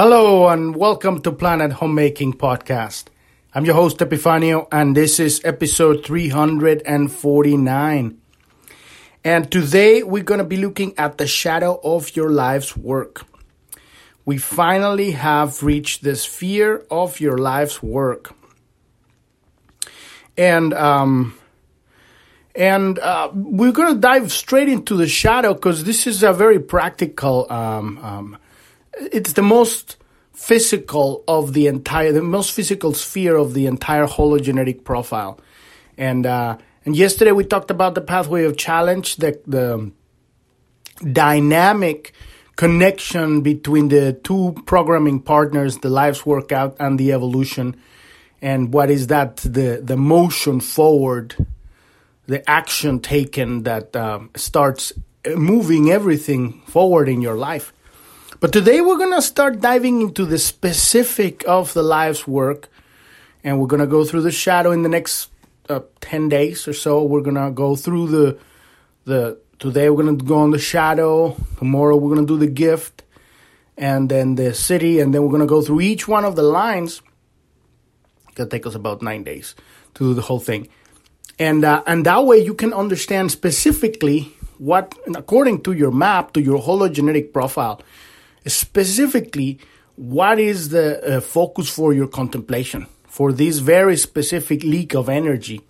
Hello and welcome to Planet Homemaking Podcast. I'm your host Epifanio and this is episode 349. And today we're going to be looking at the shadow of your life's work. We finally have reached the sphere of your life's work. And um and uh, we're going to dive straight into the shadow because this is a very practical um, um, it's the most physical of the entire, the most physical sphere of the entire hologenetic profile. And uh, and yesterday we talked about the pathway of challenge, the the dynamic connection between the two programming partners, the life's workout and the evolution, and what is that the the motion forward, the action taken that um, starts moving everything forward in your life. But today we're going to start diving into the specific of the life's work. And we're going to go through the shadow in the next uh, 10 days or so. We're going to go through the, the, today we're going to go on the shadow. Tomorrow we're going to do the gift and then the Siddhi. And then we're going to go through each one of the lines. It'll take us about nine days to do the whole thing. And, uh, and that way you can understand specifically what, according to your map, to your hologenetic profile, specifically what is the uh, focus for your contemplation? For this very specific leak of energy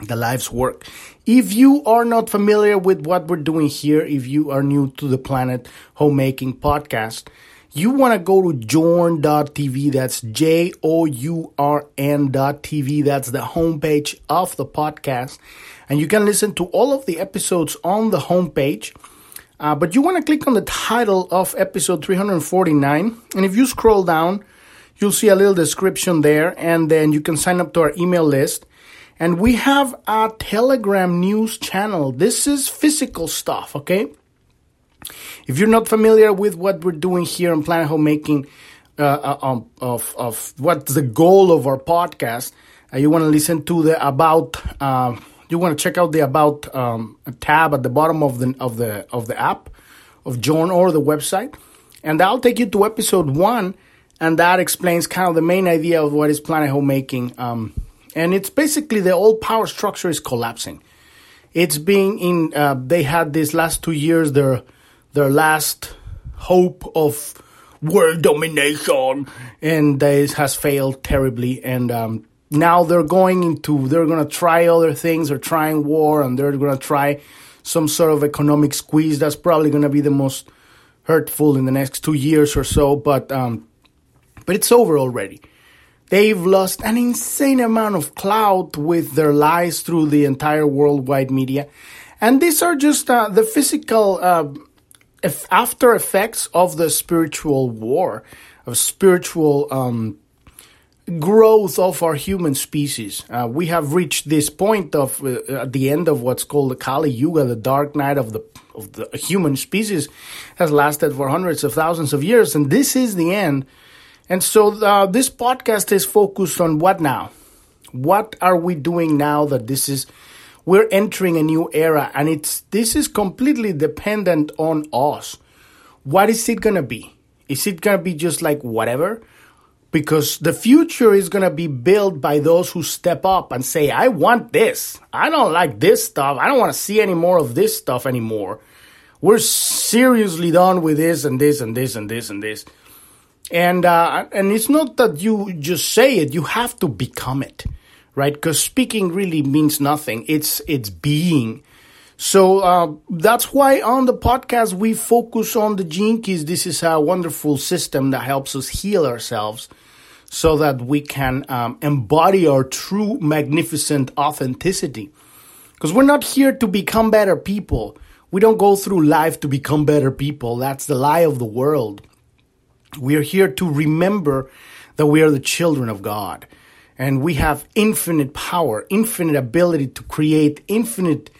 the life's work. If you are not familiar with what we're doing here if you are new to the planet homemaking podcast you want to go to journ.tv that's j-o-u-r-n.tv that's the homepage of the podcast and you can listen to all of the episodes on the homepage uh, but you want to click on the title of episode 349. And if you scroll down, you'll see a little description there. And then you can sign up to our email list. And we have a Telegram news channel. This is physical stuff, okay? If you're not familiar with what we're doing here on Planet Homemaking, uh, uh, um, of, of what's the goal of our podcast, uh, you want to listen to the about uh, you want to check out the about um, tab at the bottom of the of the of the app of Journ or the website, and that'll take you to episode one, and that explains kind of the main idea of what is Planet Homemaking. Um, and it's basically the old power structure is collapsing. It's being in. Uh, they had these last two years their their last hope of world domination, and this has failed terribly. And um, now they're going into they're going to try other things they're trying war and they're going to try some sort of economic squeeze that's probably going to be the most hurtful in the next two years or so but um but it's over already. They've lost an insane amount of clout with their lies through the entire worldwide media. And these are just uh, the physical uh, after effects of the spiritual war of spiritual um, growth of our human species. Uh, we have reached this point of uh, at the end of what's called the Kali Yuga, the dark night of the of the human species, has lasted for hundreds of thousands of years, and this is the end. And so uh, this podcast is focused on what now? What are we doing now that this is? We're entering a new era, and it's this is completely dependent on us. What is it gonna be? Is it gonna be just like whatever? Because the future is going to be built by those who step up and say, I want this. I don't like this stuff. I don't want to see any more of this stuff anymore. We're seriously done with this and this and this and this and this. And, uh, and it's not that you just say it, you have to become it, right? Because speaking really means nothing. It's, it's being. So uh, that's why on the podcast we focus on the Gene Keys. This is a wonderful system that helps us heal ourselves so that we can um, embody our true, magnificent authenticity. Because we're not here to become better people. We don't go through life to become better people. That's the lie of the world. We are here to remember that we are the children of God. And we have infinite power, infinite ability to create infinite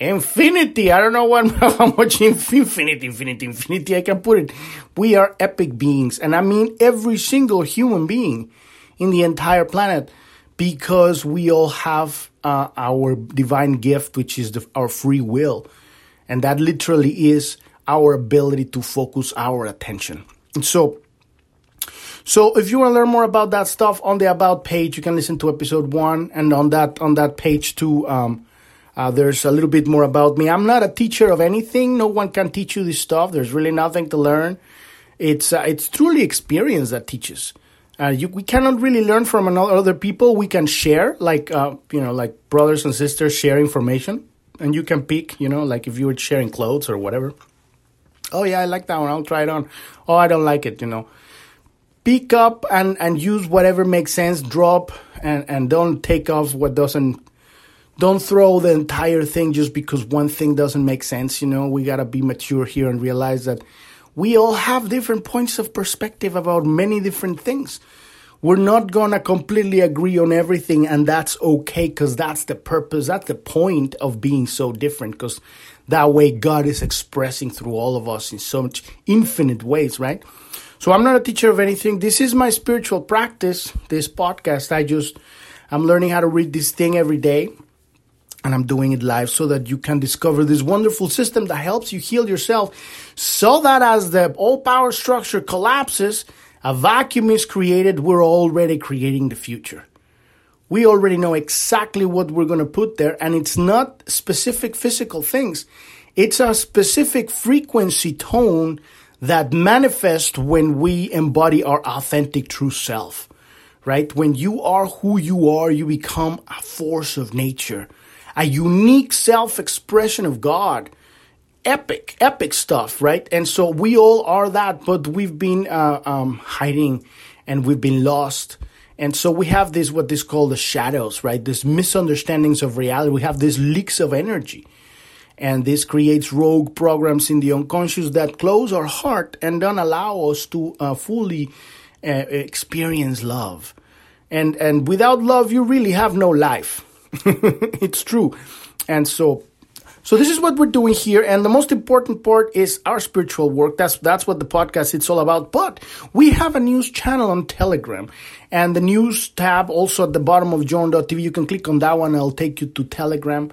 infinity. I don't know what, how much infinity, infinity, infinity I can put it. We are epic beings. And I mean every single human being in the entire planet because we all have uh, our divine gift, which is the, our free will. And that literally is our ability to focus our attention. And so So if you want to learn more about that stuff on the about page, you can listen to episode one, and on that on that page too. Um, uh, there's a little bit more about me. I'm not a teacher of anything. No one can teach you this stuff. There's really nothing to learn. It's uh, it's truly experience that teaches. Uh, you, we cannot really learn from another, other people. We can share, like uh, you know, like brothers and sisters share information, and you can pick, you know, like if you were sharing clothes or whatever. Oh yeah, I like that one. I'll try it on. Oh, I don't like it. You know, pick up and and use whatever makes sense. Drop and and don't take off what doesn't. Don't throw the entire thing just because one thing doesn't make sense. You know, we gotta be mature here and realize that we all have different points of perspective about many different things. We're not gonna completely agree on everything, and that's okay because that's the purpose, that's the point of being so different because that way God is expressing through all of us in so much infinite ways, right? So I'm not a teacher of anything. This is my spiritual practice, this podcast. I just, I'm learning how to read this thing every day and I'm doing it live so that you can discover this wonderful system that helps you heal yourself so that as the all power structure collapses, a vacuum is created. We're already creating the future. We already know exactly what we're going to put there, and it's not specific physical things. It's a specific frequency tone that manifests when we embody our authentic true self, right? When you are who you are, you become a force of nature a unique self expression of God. Epic, epic stuff, right? And so we all are that, but we've been uh, um, hiding and we've been lost. And so we have this, what is called the shadows, right? These misunderstandings of reality. We have these leaks of energy. And this creates rogue programs in the unconscious that close our heart and don't allow us to uh, fully uh, experience love. And, and without love, you really have no life it's true. And so so this is what we're doing here, and the most important part is our spiritual work. That's that's what the podcast is all about. But we have a news channel on Telegram, and the news tab also at the bottom of Journ.tv. You can click on that one; it'll take you to Telegram,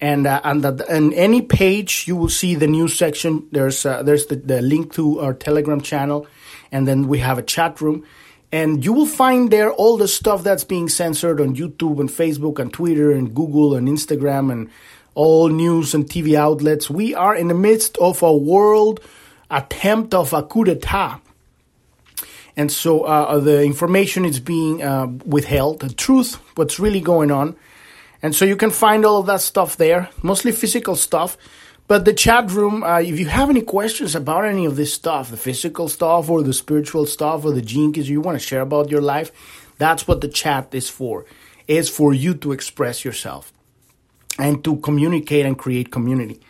and uh, and the, and any page you will see the news section. There's uh, there's the, the link to our Telegram channel, and then we have a chat room. And you will find there all the stuff that's being censored on YouTube and Facebook and Twitter and Google and Instagram and all news and TV outlets. We are in the midst of a world attempt of a coup d'etat. And so uh, the information is being uh, withheld, the truth, what's really going on. And so you can find all of that stuff there, mostly physical stuff. But the chat room, uh, if you have any questions about any of this stuff, the physical stuff or the spiritual stuff or the keys you want to share about your life, that's what the chat is for. It's for you to express yourself and to communicate and create community.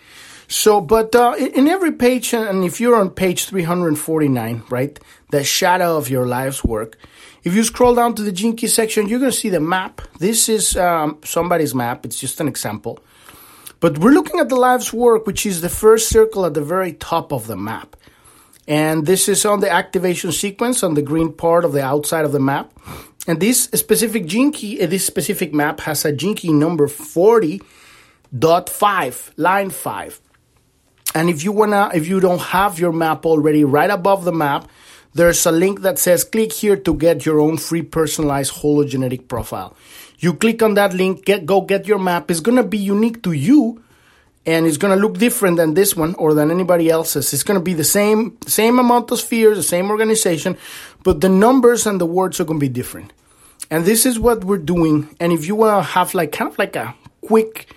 So, but uh, in every page, and if you're on page 349, right, the shadow of your life's work, if you scroll down to the key section, you're going to see the map. This is um, somebody's map. It's just an example. But we're looking at the life's work, which is the first circle at the very top of the map. And this is on the activation sequence on the green part of the outside of the map. And this specific gene key, uh, this specific map has a gene key number 40.5, line 5. And if you wanna, if you don't have your map already, right above the map, there's a link that says click here to get your own free personalized hologenetic profile. You click on that link, get go get your map. It's gonna be unique to you, and it's gonna look different than this one or than anybody else's. It's gonna be the same same amount of spheres, the same organization, but the numbers and the words are gonna be different. And this is what we're doing. And if you wanna have like kind of like a quick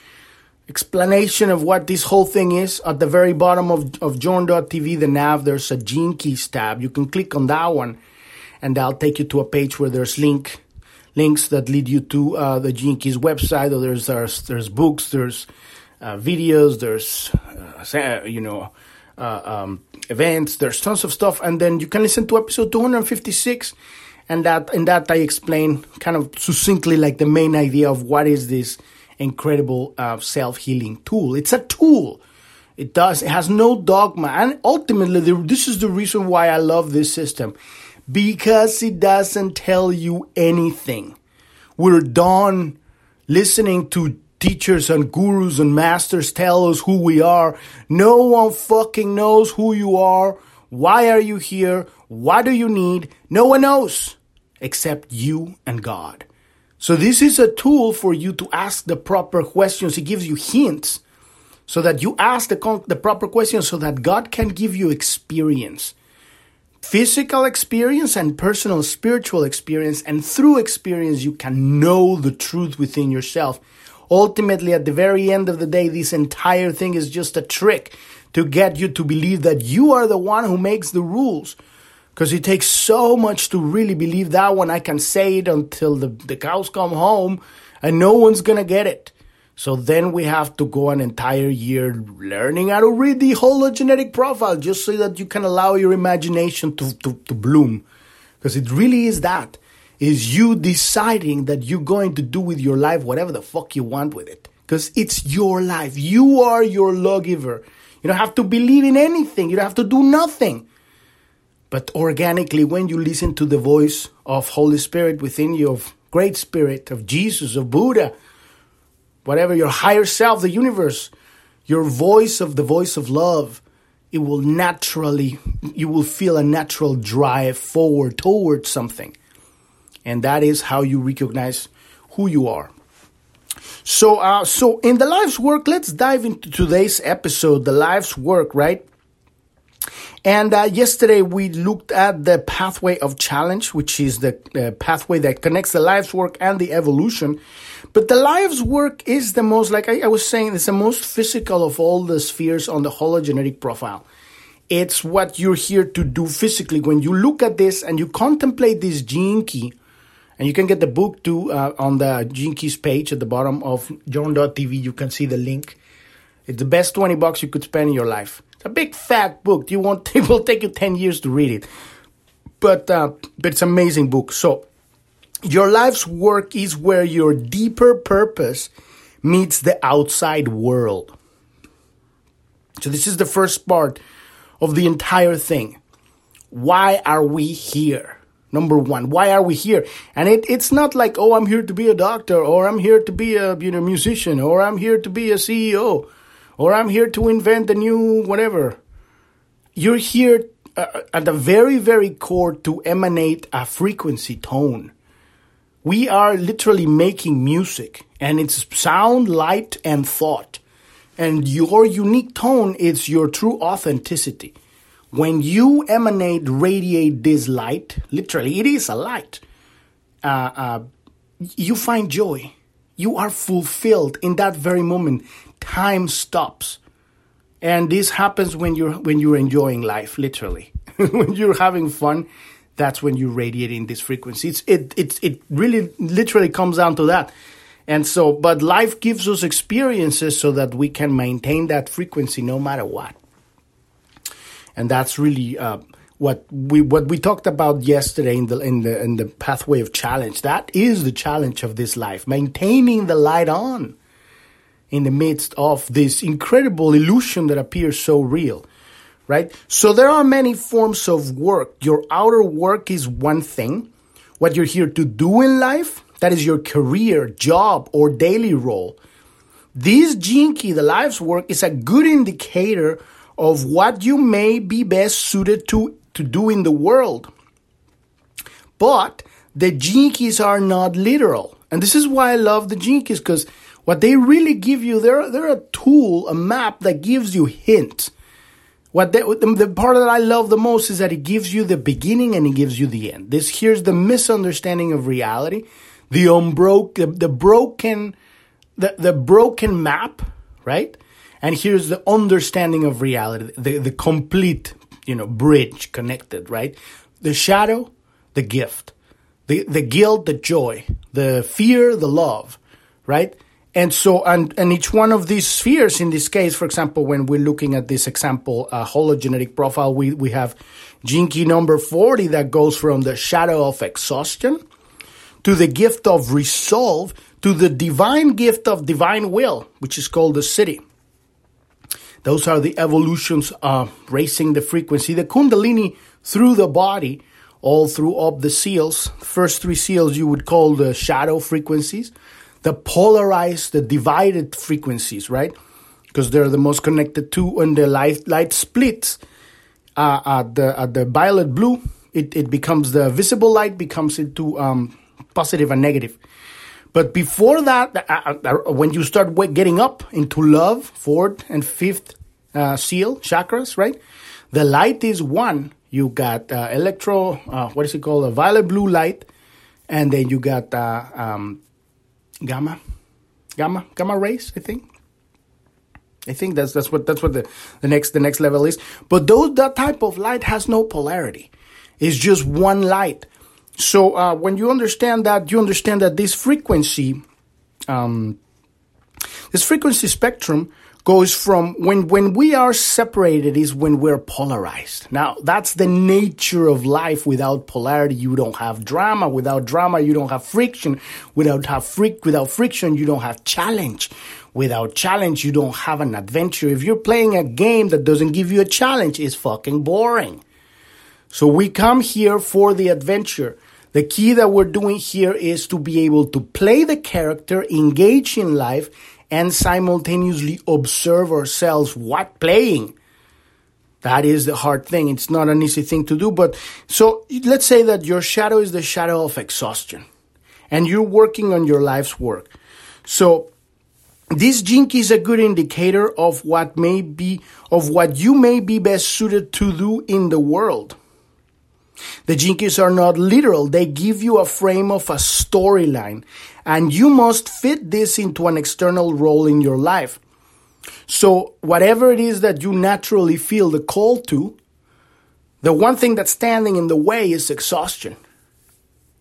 explanation of what this whole thing is, at the very bottom of, of Journ.tv, the nav, there's a gene keys tab. You can click on that one and that'll take you to a page where there's link links that lead you to uh, the Gene Keys website. Or there's there's, there's books, there's uh, videos, there's uh, you know uh, um, events. There's tons of stuff, and then you can listen to episode 256. And that in that I explain kind of succinctly like the main idea of what is this incredible uh, self healing tool. It's a tool. It does. It has no dogma, and ultimately, the, this is the reason why I love this system because it doesn't tell you anything. We're done listening to teachers and gurus and masters tell us who we are. No one fucking knows who you are Why are you here? What do you need? No one knows except you and God. So this is a tool for you to ask the proper questions. It gives you hints so that you ask the, the proper questions so that God can give you experience. Physical experience and personal spiritual experience. And through experience, you can know the truth within yourself. Ultimately, at the very end of the day, this entire thing is just a trick to get you to believe that you are the one who makes the rules. Because it takes so much to really believe that one. I can say it until the, the cows come home and no one's going to get it. So then we have to go an entire year learning how to read the hologenetic profile just so that you can allow your imagination to, to, to bloom. Because it really is that. Is you deciding that you're going to do with your life whatever the fuck you want with it. Because it's your life. You are your lawgiver. You don't have to believe in anything. You don't have to do nothing. But organically, when you listen to the voice of Holy Spirit within you, of Great Spirit, of Jesus, of Buddha, whatever your higher self, the universe, your voice of the voice of love, it will naturally, you will feel a natural drive forward towards something. And that is how you recognize who you are. So, uh, so in the life's work, let's dive into today's episode, the life's work, right? And uh, yesterday we looked at the pathway of challenge, which is the uh, pathway that connects the life's work and the evolution. But the life's work is the most, like I, I was saying, it's the most physical of all the spheres on the hologenetic profile. It's what you're here to do physically. When you look at this and you contemplate this gene key, and you can get the book too uh, on the Gene Keys page at the bottom of Journ.tv. You can see the link. It's the best 20 bucks you could spend in your life. A big fat book. You won't, it will take you 10 years to read it. But, uh, but it's an amazing book. So your life's work is where your deeper purpose meets the outside world. So, this is the first part of the entire thing. Why are we here? Number one, why are we here? And it, it's not like, oh, I'm here to be a doctor, or I'm here to be a you know musician, or I'm here to be a CEO, or I'm here to invent the new whatever. You're here uh, at the very, very core to emanate a frequency tone. We are literally making music, and it's sound, light, and thought. And your unique tone is your true authenticity. When you emanate, radiate this light, literally, it is a light, uh, uh, you find joy. You are fulfilled in that very moment. Time stops. And this happens when you're when you're enjoying life, literally. when you're having fun, that's when you're radiating this frequency. It's, it, it, it really literally comes down to that. And so, but life gives us experiences so that we can maintain that frequency no matter what. And that's really uh, what we what we talked about yesterday in the in the in the pathway of challenge. That is the challenge of this life: maintaining the light on in the midst of this incredible illusion that appears so real right? So there are many forms of work. Your outer work is one thing. What you're here to do in life, that is your career, job, or daily role. This key, the life's work, is a good indicator of what you may be best suited to, to do in the world. But the Gene Keys are not literal. And this is why I love the Gene Keys because what they really give you, they're, they're a tool, a map that gives you hint. What the, the part that I love the most is that it gives you the beginning and it gives you the end. This here's the misunderstanding of reality, the unbroke, the, the broken, the, the broken map, right? And here's the understanding of reality, the, the complete, you know, bridge connected, right? The shadow, the gift, the, the guilt, the joy, the fear, the love, right? And so, and, and each one of these spheres, in this case, for example, when we're looking at this example, uh, hologenetic profile, we, we have gene key number 40 that goes from the shadow of exhaustion to the gift of resolve to the divine gift of divine will, which is called the Siddhi. Those are the evolutions, uh, raising the frequency, the Kundalini through the body, all through up the seals. First three seals you would call the shadow frequencies the polarized, the divided frequencies, right? Because they're the most connected to when the light light splits. uh, at the at the violet blue, it, it becomes the visible light becomes into um, positive and negative. But before that, uh, uh, when you start getting up into love, fourth and fifth uh, seal chakras, right? The light is one. You got uh, electro, uh, what is it called? A violet blue light, and then you got uh, um, gamma, gamma, gamma rays. I think. I think that's that's what that's what the, the next the next level is. But those that type of light has no polarity. It's just one light. So uh, when you understand that, you understand that this frequency, um, this frequency spectrum goes from when when we are separated is when we're polarized. Now that's the nature of life. Without polarity, you don't have drama. Without drama, you don't have friction. Without have fric without friction, you don't have challenge. Without challenge, you don't have an adventure. If you're playing a game that doesn't give you a challenge, it's fucking boring. So we come here for the adventure. The key that we're doing here is to be able to play the character, engage in life, and simultaneously observe ourselves what playing. That is the hard thing. It's not an easy thing to do. But so let's say that your shadow is the shadow of exhaustion and you're working on your life's work. So this Key is a good indicator of what may be, of what you may be best suited to do in the world. The Keys are not literal. They give you a frame of a storyline and you must fit this into an external role in your life. So whatever it is that you naturally feel the call to, the one thing that's standing in the way is exhaustion.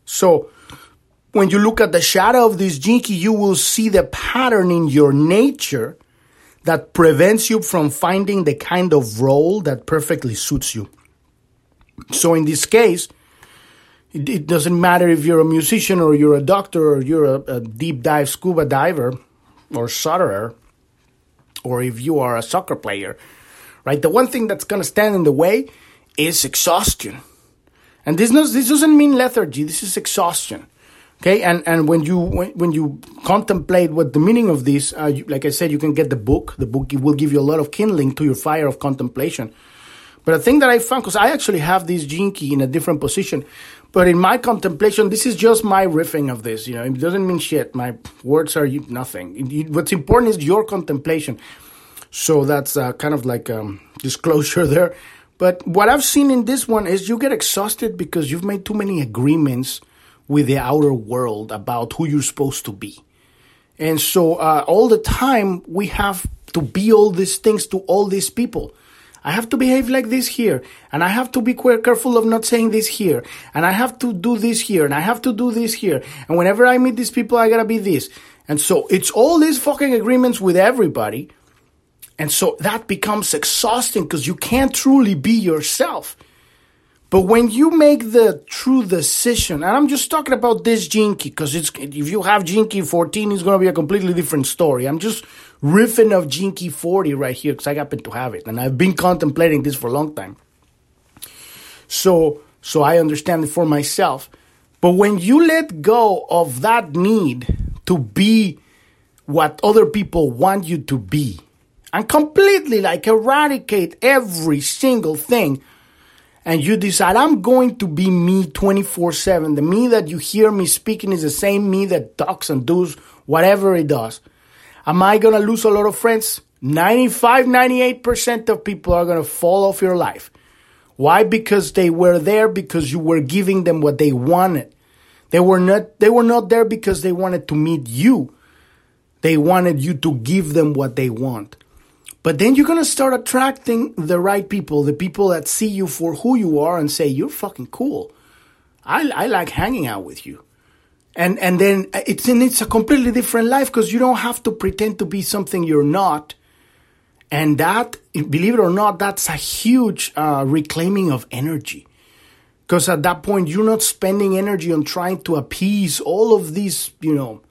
So when you look at the shadow of this Key, you will see the pattern in your nature that prevents you from finding the kind of role that perfectly suits you. So in this case, it, it, doesn't matter if you're a musician or you're a doctor or you're a, a deep dive scuba diver or solderer or if you are a soccer player, right? The one thing that's going to stand in the way is exhaustion. And this, knows, this doesn't mean lethargy. This is exhaustion. Okay, and and when you when, when you contemplate what the meaning of this, uh, you, like I said, you can get the book. The book will give you a lot of kindling to your fire of contemplation. But the thing that I found, because I actually have this Key in a different position, but in my contemplation, this is just my riffing of this. You know, it doesn't mean shit. My words are nothing. What's important is your contemplation. So that's uh, kind of like um, disclosure there. But what I've seen in this one is you get exhausted because you've made too many agreements with the outer world about who you're supposed to be. And so uh, all the time we have to be all these things to all these people. I have to behave like this here, and I have to be careful of not saying this here, and I have to do this here, and I have to do this here, and whenever I meet these people, I gotta be this. And so it's all these fucking agreements with everybody. And so that becomes exhausting because you can't truly be yourself. But when you make the true decision, and I'm just talking about this Gene Key, because it's if you have Gene Key 14, it's to be a completely different story. I'm just riffing of Key 40 right here because I happen to have it, and I've been contemplating this for a long time. So, so I understand it for myself. But when you let go of that need to be what other people want you to be, and completely like eradicate every single thing and you decide I'm going to be me 24/7. The me that you hear me speaking is the same me that talks and does whatever it does. Am I going to lose a lot of friends? 95 98% of people are going to fall off your life. Why? Because they were there because you were giving them what they wanted. They were not they were not there because they wanted to meet you. They wanted you to give them what they want. But then you're going to start attracting the right people, the people that see you for who you are and say, you're fucking cool. I, I like hanging out with you. And, and then it's, and it's a completely different life because you don't have to pretend to be something you're not. And that, believe it or not, that's a huge uh, reclaiming of energy. Because at that point, you're not spending energy on trying to appease all of these, you know,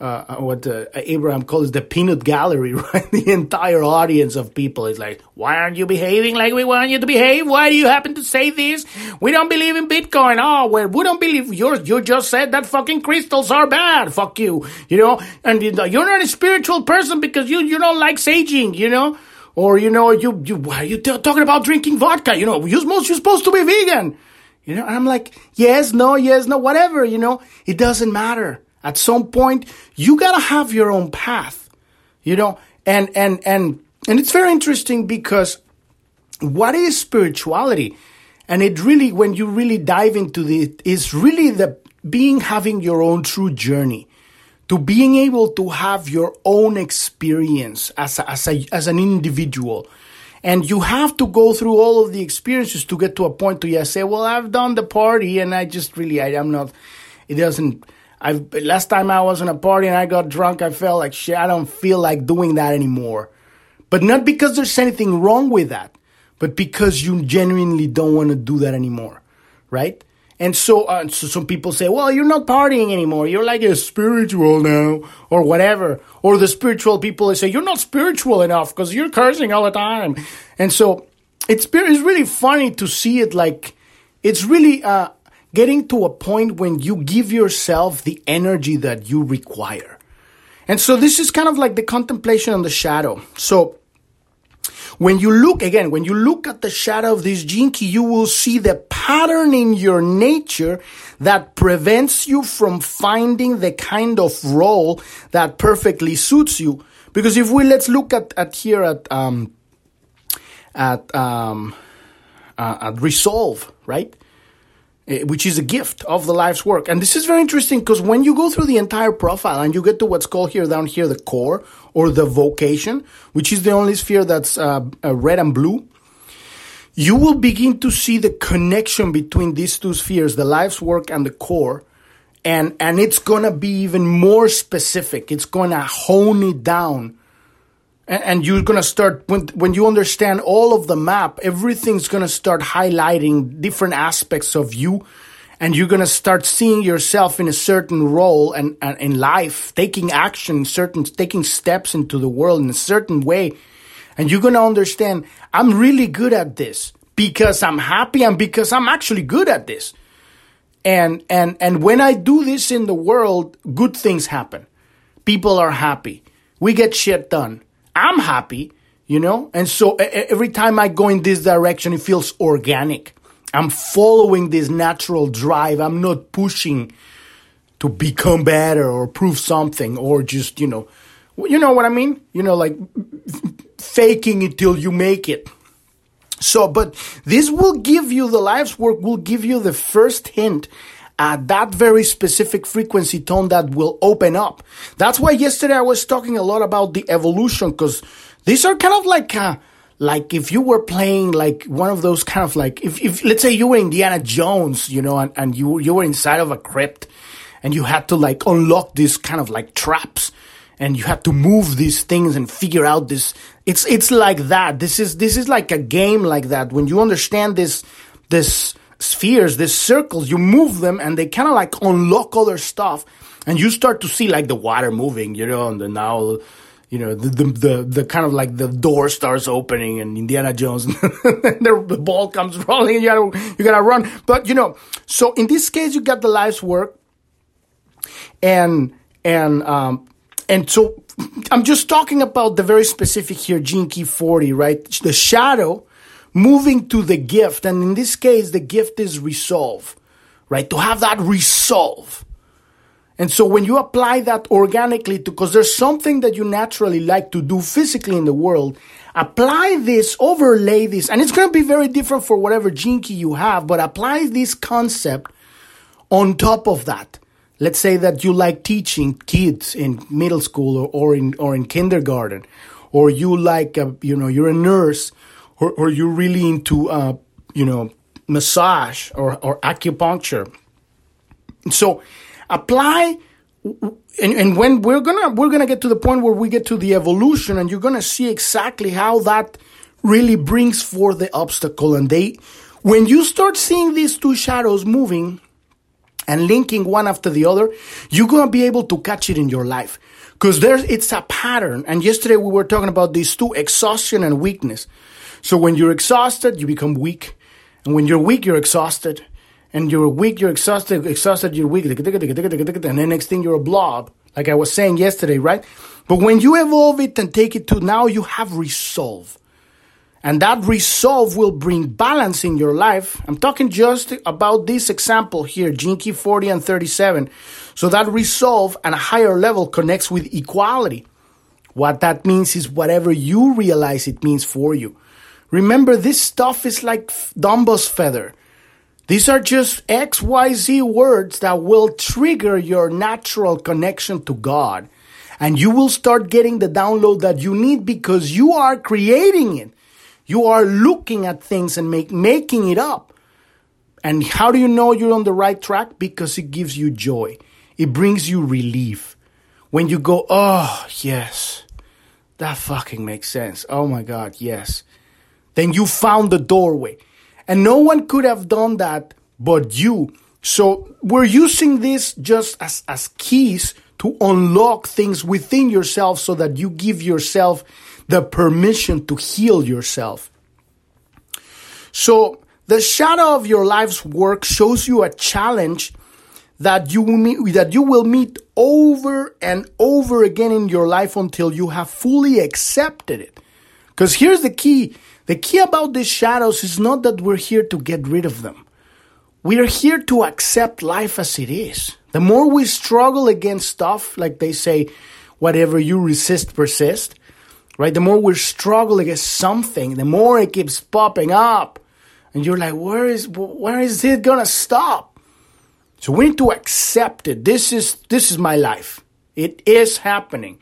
uh, what uh, Abraham calls the peanut gallery, right? The entire audience of people is like, why aren't you behaving like we want you to behave? Why do you happen to say this? We don't believe in Bitcoin. Oh, well, we don't believe you you just said that fucking crystals are bad. Fuck you, you know? And you're not a spiritual person because you, you don't like saging, you know? or you know, you you why are you t- talking about drinking vodka? You know, you're supposed you're supposed to be vegan. You know, and I'm like, yes, no, yes, no, whatever. You know, it doesn't matter. At some point, you gotta have your own path. You know, and and and and it's very interesting because what is spirituality? And it really, when you really dive into it, is really the being having your own true journey to being able to have your own experience as a, as a, as an individual. And you have to go through all of the experiences to get to a point to yeah, say, well, I've done the party and I just really, I, am not, it doesn't, I've, last time I was in a party and I got drunk, I felt like shit, I don't feel like doing that anymore. But not because there's anything wrong with that, but because you genuinely don't want to do that anymore, right? And so, uh, so some people say, well, you're not partying anymore. You're like a spiritual now or whatever. Or the spiritual people they say, you're not spiritual enough because you're cursing all the time. And so it's, it's really funny to see it like, it's really, uh, getting to a point when you give yourself the energy that you require. And so this is kind of like the contemplation on the shadow. So when you look, again, when you look at the shadow of this key, you will see the pattern in your nature that prevents you from finding the kind of role that perfectly suits you. Because if we, let's look at, at here at, um, at, um, uh, at resolve, right? Eh, which is a gift of the life's work. And this is very interesting because when you go through the entire profile and you get to what's called here down here the core or the vocation, which is the only sphere that's uh, uh, red and blue, you will begin to see the connection between these two spheres, the life's work and the core. And, and it's going to be even more specific. It's going to hone it down and you're going to start when when you understand all of the map everything's going to start highlighting different aspects of you and you're going to start seeing yourself in a certain role and, and in life taking action certain taking steps into the world in a certain way. And you're going to understand i'm really good at this because i'm happy and because i'm actually good at this. And and and when i do this in the world good things happen. People are happy. We get shit done I'm happy, you know? And so every time I go in this direction, it feels organic. I'm following this natural drive. I'm not pushing to become better or prove something or just, you know, you know what I mean? You know, like faking it till you make it. So, but this will give you, the life's work will give you the first hint at that very specific frequency tone that will open up. That's why yesterday I was talking a lot about the evolution because these are kind of like, uh, like if you were playing like one of those kind of like, if, if let's say you were Indiana Jones, you know, and, and you, you were inside of a crypt and you had to like unlock these kind of like traps and you had to move these things and figure out this it's it's like that this is this is like a game like that when you understand this this spheres, these circles, you move them and they kind of like unlock other stuff and you start to see like the water moving, you know, and then now, you know, the, the, the, the kind of like the door starts opening and Indiana Jones, the, the ball comes rolling and you gotta, you gotta run. But, you know, so in this case, you got the life's work and, and, um, and so I'm just talking about the very specific here, Gene Key 40, right? The shadow moving to the gift. And in this case, the gift is resolve, right? To have that resolve. And so when you apply that organically to, because there's something that you naturally like to do physically in the world, apply this, overlay this, and it's going to be very different for whatever key you have, but apply this concept on top of that. Let's say that you like teaching kids in middle school or, or in, or in kindergarten, or you like, a, you know, you're a nurse or, or you're really into, uh, you know, massage or, or acupuncture. So apply and, and when we're gonna we're gonna get to the point where we get to the evolution and you're gonna see exactly how that really brings forth the obstacle. And they when you start seeing these two shadows moving and linking one after the other you're gonna be able to catch it in your life. Because there's it's a pattern. And yesterday we were talking about these two exhaustion and weakness so when you're exhausted, you become weak. And when you're weak, you're exhausted. And you're weak, you're exhausted, exhausted, you're weak. And then next thing you're a blob, like I was saying yesterday, right? But when you evolve it and take it to now, you have resolve. And that resolve will bring balance in your life. I'm talking just about this example here, Gene 40 and 37. So that resolve at a higher level connects with equality. What that means is whatever you realize it means for you. Remember, this stuff is like Dumbo's feather. These are just XYZ words that will trigger your natural connection to God. And you will start getting the download that you need because you are creating it. You are looking at things and make, making it up. And how do you know you're on the right track? Because it gives you joy. It brings you relief. When you go, oh, yes, that fucking makes sense. Oh my God, yes. Then you found the doorway. And no one could have done that but you. So we're using this just as, as keys to unlock things within yourself so that you give yourself the permission to heal yourself. So the shadow of your life's work shows you a challenge that you will meet, that you will meet over and over again in your life until you have fully accepted it. Because here's the key. The key about these shadows is not that we're here to get rid of them. We are here to accept life as it is. The more we struggle against stuff, like they say, whatever you resist, persist, right? The more we struggle against something, the more it keeps popping up. And you're like, where is, where is it gonna stop? So we need to accept it. This is, this is my life. It is happening.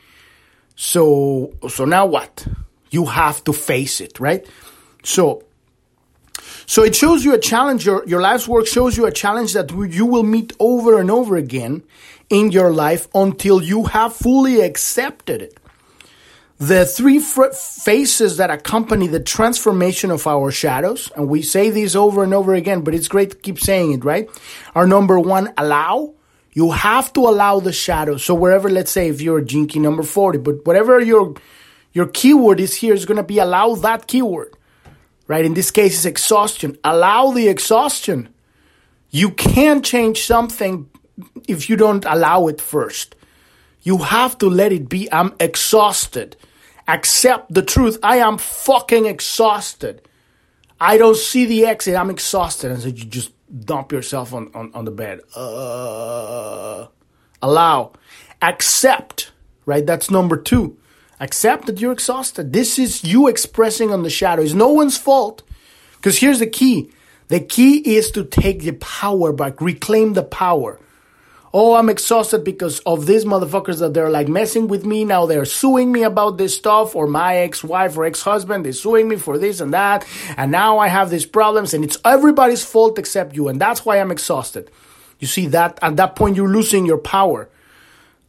So, so now what? You have to face it, right? So, so it shows you a challenge. Your, your life's work shows you a challenge that you will meet over and over again in your life until you have fully accepted it. The three phases that accompany the transformation of our shadows, and we say these over and over again, but it's great to keep saying it, right? Are number one, allow. You have to allow the shadows. So wherever, let's say if you're a Key number 40, but whatever your, your keyword is here is going to be allow that keyword right? In this case, it's exhaustion. Allow the exhaustion. You can't change something if you don't allow it first. You have to let it be. I'm exhausted. Accept the truth. I am fucking exhausted. I don't see the exit. I'm exhausted. And so you just dump yourself on, on, on the bed. Uh, allow. Accept, right? That's number two. Accept that you're exhausted. This is you expressing on the shadow. It's no one's fault. Because here's the key. The key is to take the power back, reclaim the power. Oh, I'm exhausted because of these motherfuckers that they're like messing with me. Now they're suing me about this stuff, or my ex wife or ex husband is suing me for this and that. And now I have these problems, and it's everybody's fault except you. And that's why I'm exhausted. You see that at that point, you're losing your power.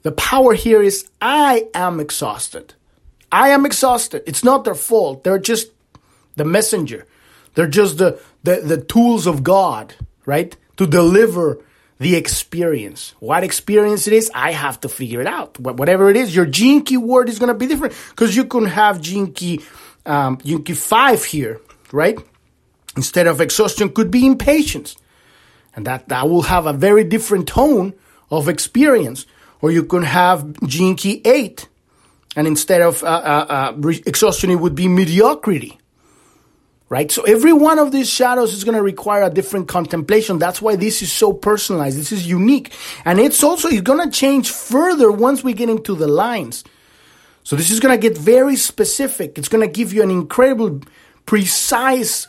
The power here is I am exhausted. I am exhausted. It's not their fault. They're just the messenger. They're just the, the, the tools of God, right? To deliver the experience. What experience it is, I have to figure it out. Whatever it is, your gene word is going to be different because you can have gene key, um, five here, right? Instead of exhaustion could be impatience. And that, that will have a very different tone of experience. Or you can have gene key eight, and instead of uh, uh, uh, exhaustion, it would be mediocrity. Right? So every one of these shadows is going to require a different contemplation. That's why this is so personalized. This is unique. And it's also, it's going to change further once we get into the lines. So this is going to get very specific. It's going to give you an incredible, precise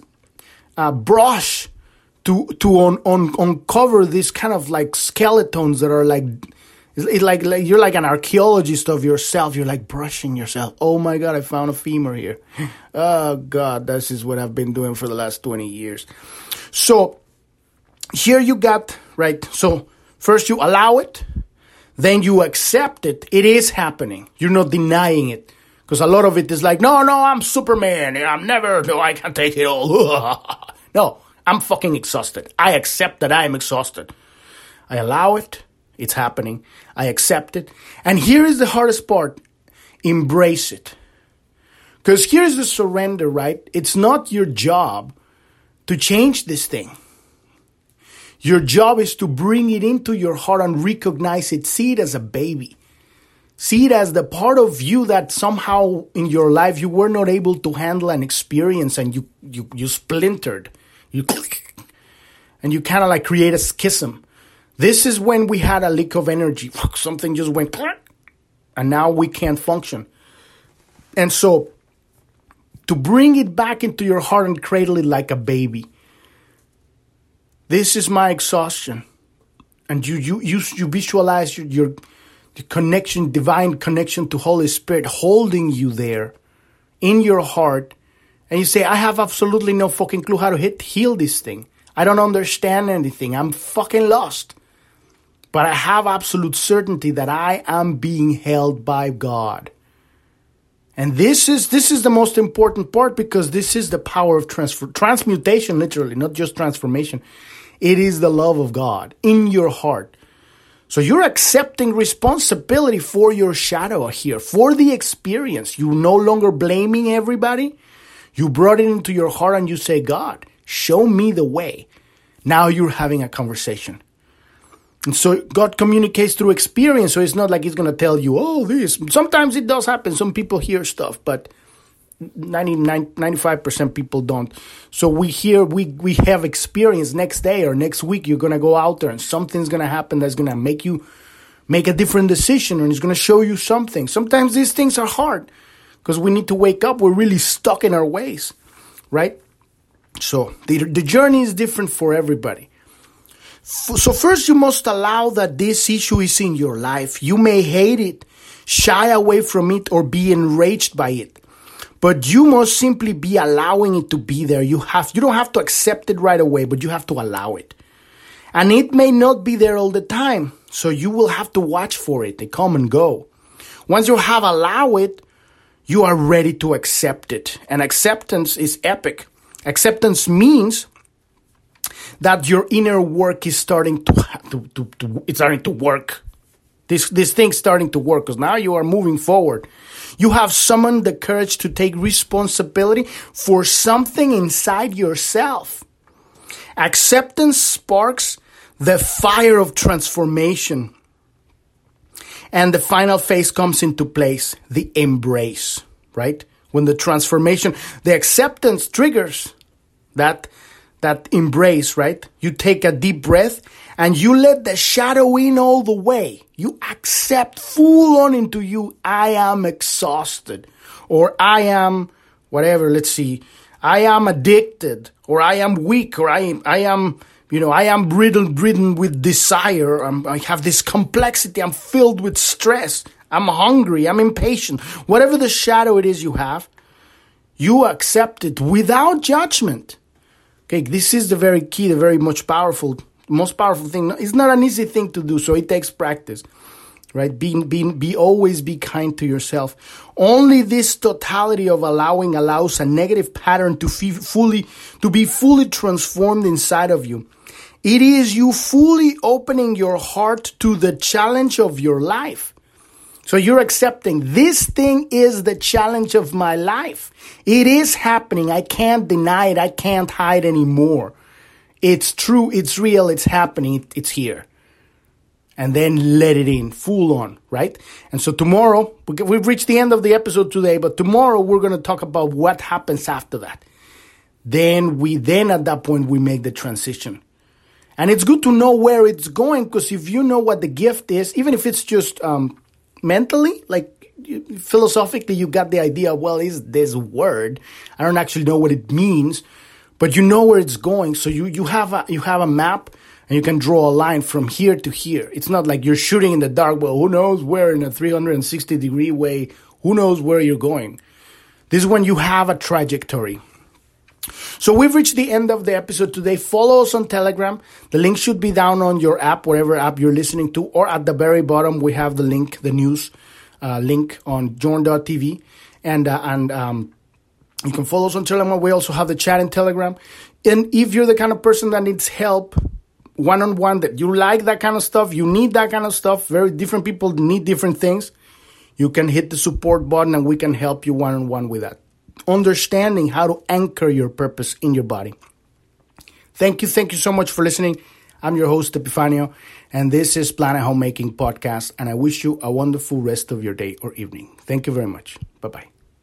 uh, brush to to un, un, uncover these kind of like skeletons that are like it's, like, like you're like an archaeologist of yourself. You're like brushing yourself. Oh my god, I found a femur here. Oh god, this is what I've been doing for the last 20 years. So here you got right. So first you allow it, then you accept it. It is happening. You're not denying it. Because a lot of it is like, no, no, I'm Superman. I'm never, no, I can take it all. no, I'm fucking exhausted. I accept that I am exhausted. I allow it. It's happening. I accept it. And here is the hardest part embrace it. Because here's the surrender, right? It's not your job to change this thing. Your job is to bring it into your heart and recognize it, see it as a baby. See it as the part of you that somehow in your life you were not able to handle an experience and you, you, you splintered. You and you kind of like create a schism. This is when we had a leak of energy. Something just went and now we can't function. And so to bring it back into your heart and cradle it like a baby. This is my exhaustion. And you you you, you visualize your, your the connection, divine connection to Holy Spirit holding you there in your heart. And you say, I have absolutely no fucking clue how to hit, heal this thing. I don't understand anything. I'm fucking lost. But I have absolute certainty that I am being held by God. And this is this is the most important part because this is the power of transfer transmutation literally, not just transformation. It is the love of God in your heart. So you're accepting responsibility for your shadow here, for the experience. You're no longer blaming everybody. You brought it into your heart and you say, God, show me the way. Now you're having a conversation. And so God communicates through experience. So it's not like He's going to tell you, oh, this. Sometimes it does happen. Some people hear stuff, but 99, 95% people don't. So we hear, we, we have experience next day or next week. You're going to go out there and something's going to happen that's going to make you make a different decision and it's going to show you something. Sometimes these things are hard because we need to wake up. We're really stuck in our ways, right? So the, the journey is different for everybody. So first you must allow that this issue is in your life. You may hate it, shy away from it, or be enraged by it. But you must simply be allowing it to be there. You have you don't have to accept it right away, but you have to allow it. And it may not be there all the time. So you will have to watch for it. They come and go. Once you have allowed it, you are ready to accept it. And acceptance is epic. Acceptance means that your inner work is starting to, to, to, to it's starting to work. This this thing's starting to work because now you are moving forward. You have summoned the courage to take responsibility for something inside yourself. Acceptance sparks the fire of transformation. And the final phase comes into place the embrace, right? When the transformation, the acceptance triggers that that embrace, right? You take a deep breath and you let the shadow in all the way. You accept full on into you, I am exhausted or I am whatever, let's see, I am addicted or I am weak or I am, I am, you know, I am ridden, ridden with desire. I'm, I have this complexity. I'm filled with stress. I'm hungry. I'm impatient. Whatever the shadow it is you have, you accept it without judgment. Okay, this is the very key, the very much powerful, most powerful thing. It's not an easy thing to do, so it takes practice. Right? Be, be, be always be kind to yourself. Only this totality of allowing allows a negative pattern to fe- fully, to be fully transformed inside of you. It is you fully opening your heart to the challenge of your life. So you're accepting this thing is the challenge of my life. It is happening. I can't deny it. I can't hide anymore. It's true. It's real. It's happening. It's here. And then let it in full on, right? And so tomorrow, we've reached the end of the episode today, but tomorrow we're going to talk about what happens after that. Then we, then at that point, we make the transition. And it's good to know where it's going because if you know what the gift is, even if it's just, um, mentally, like philosophically, you got the idea. Well, is this word? I don't actually know what it means, but you know where it's going. So you you have a you have a map and you can draw a line from here to here. It's not like you're shooting in the dark. Well, who knows where in a 360 degree way? Who knows where you're going? This is when you have a trajectory. So we've reached the end of the episode today. Follow us on Telegram. The link should be down on your app, whatever app you're listening to, or at the very bottom we have the link, the news uh, link on journ.tv. And, uh, and um, you can follow us on Telegram. We also have the chat in Telegram. And if you're the kind of person that needs help one on one, that you like that kind of stuff, you need that kind of stuff, very different people need different things, you can hit the support button and we can help you one on one with that understanding how to anchor your purpose in your body. Thank you. Thank you so much for listening. I'm your host, Epifanio, and this is Planet Homemaking Podcast, and I wish you a wonderful rest of your day or evening. Thank you very much. Bye bye.